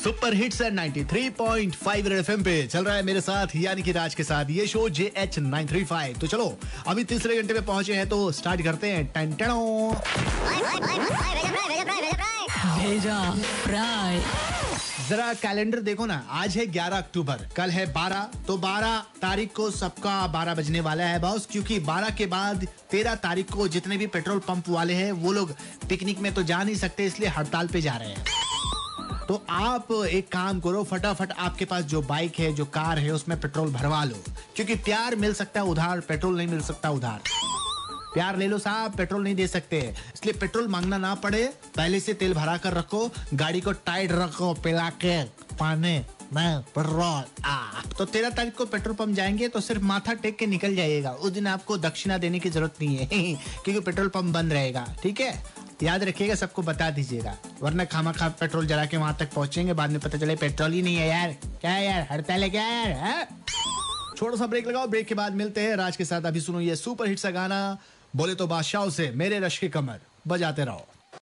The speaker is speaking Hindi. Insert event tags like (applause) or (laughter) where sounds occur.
Super hits at 93.5 Red FM पे। चल रहा है मेरे साथ यानी कि राज के साथ। ये show J H nine three five तो चलो अभी तीसरे घंटे में पहुँचे हैं तो स्टार्ट करते हैं। टन टनो भेजा फ्राई। जरा कैलेंडर देखो ना आज है 11 अक्टूबर कल है 12 तो 12 तारीख को सबका 12 बजने वाला है बॉस क्योंकि 12 के बाद 13 तारीख को जितने भी पेट्रोल पंप वाले हैं वो लोग पिकनिक में तो जा नहीं सकते इसलिए हड़ताल पे जा रहे हैं। तो आप एक काम करो, फटाफट आपके पास जो बाइक है, जो कार है, उसमें पेट्रोल भरवा लो। क्योंकि प्यार मिल सकता है उधार पेट्रोल नहीं मिल सकता उधार। प्यार ले लो साहब पेट्रोल नहीं दे सकते। इसलिए पेट्रोल मांगना ना पड़े, पहले से तेल भरा कर रखो, गाड़ी को टाइट रखो, पिला के, पानी में पेट्रोल आ तो तेरह तारीख को पेट्रोल पंप जाएँगे तो सिर्फ़ माथा टेक के निकल जाइएगा। उस दिन आपको दक्षिणा देने की ज़रूरत नहीं है, (laughs) क्योंकि पेट्रोल पंप बंद रहेगा, ठीक है? याद रखिएगा, सबको बता दीजिएगा। वरना खामा खा पेट्रोल जला के वहाँ तक पहुँचेंगे, बाद में पता चले पेट्रोल ही नहीं है यार। क्या है यार? हड़ताल है क्या यार, है? छोटा सा ब्रेक लगाओ, ब्रेक के बाद मिलते हैं राज के साथ। अभी सुनो ये सुपर हिट सा गाना, बोले तो बादशाह से, मेरे रश के कमर, बजाते रहो।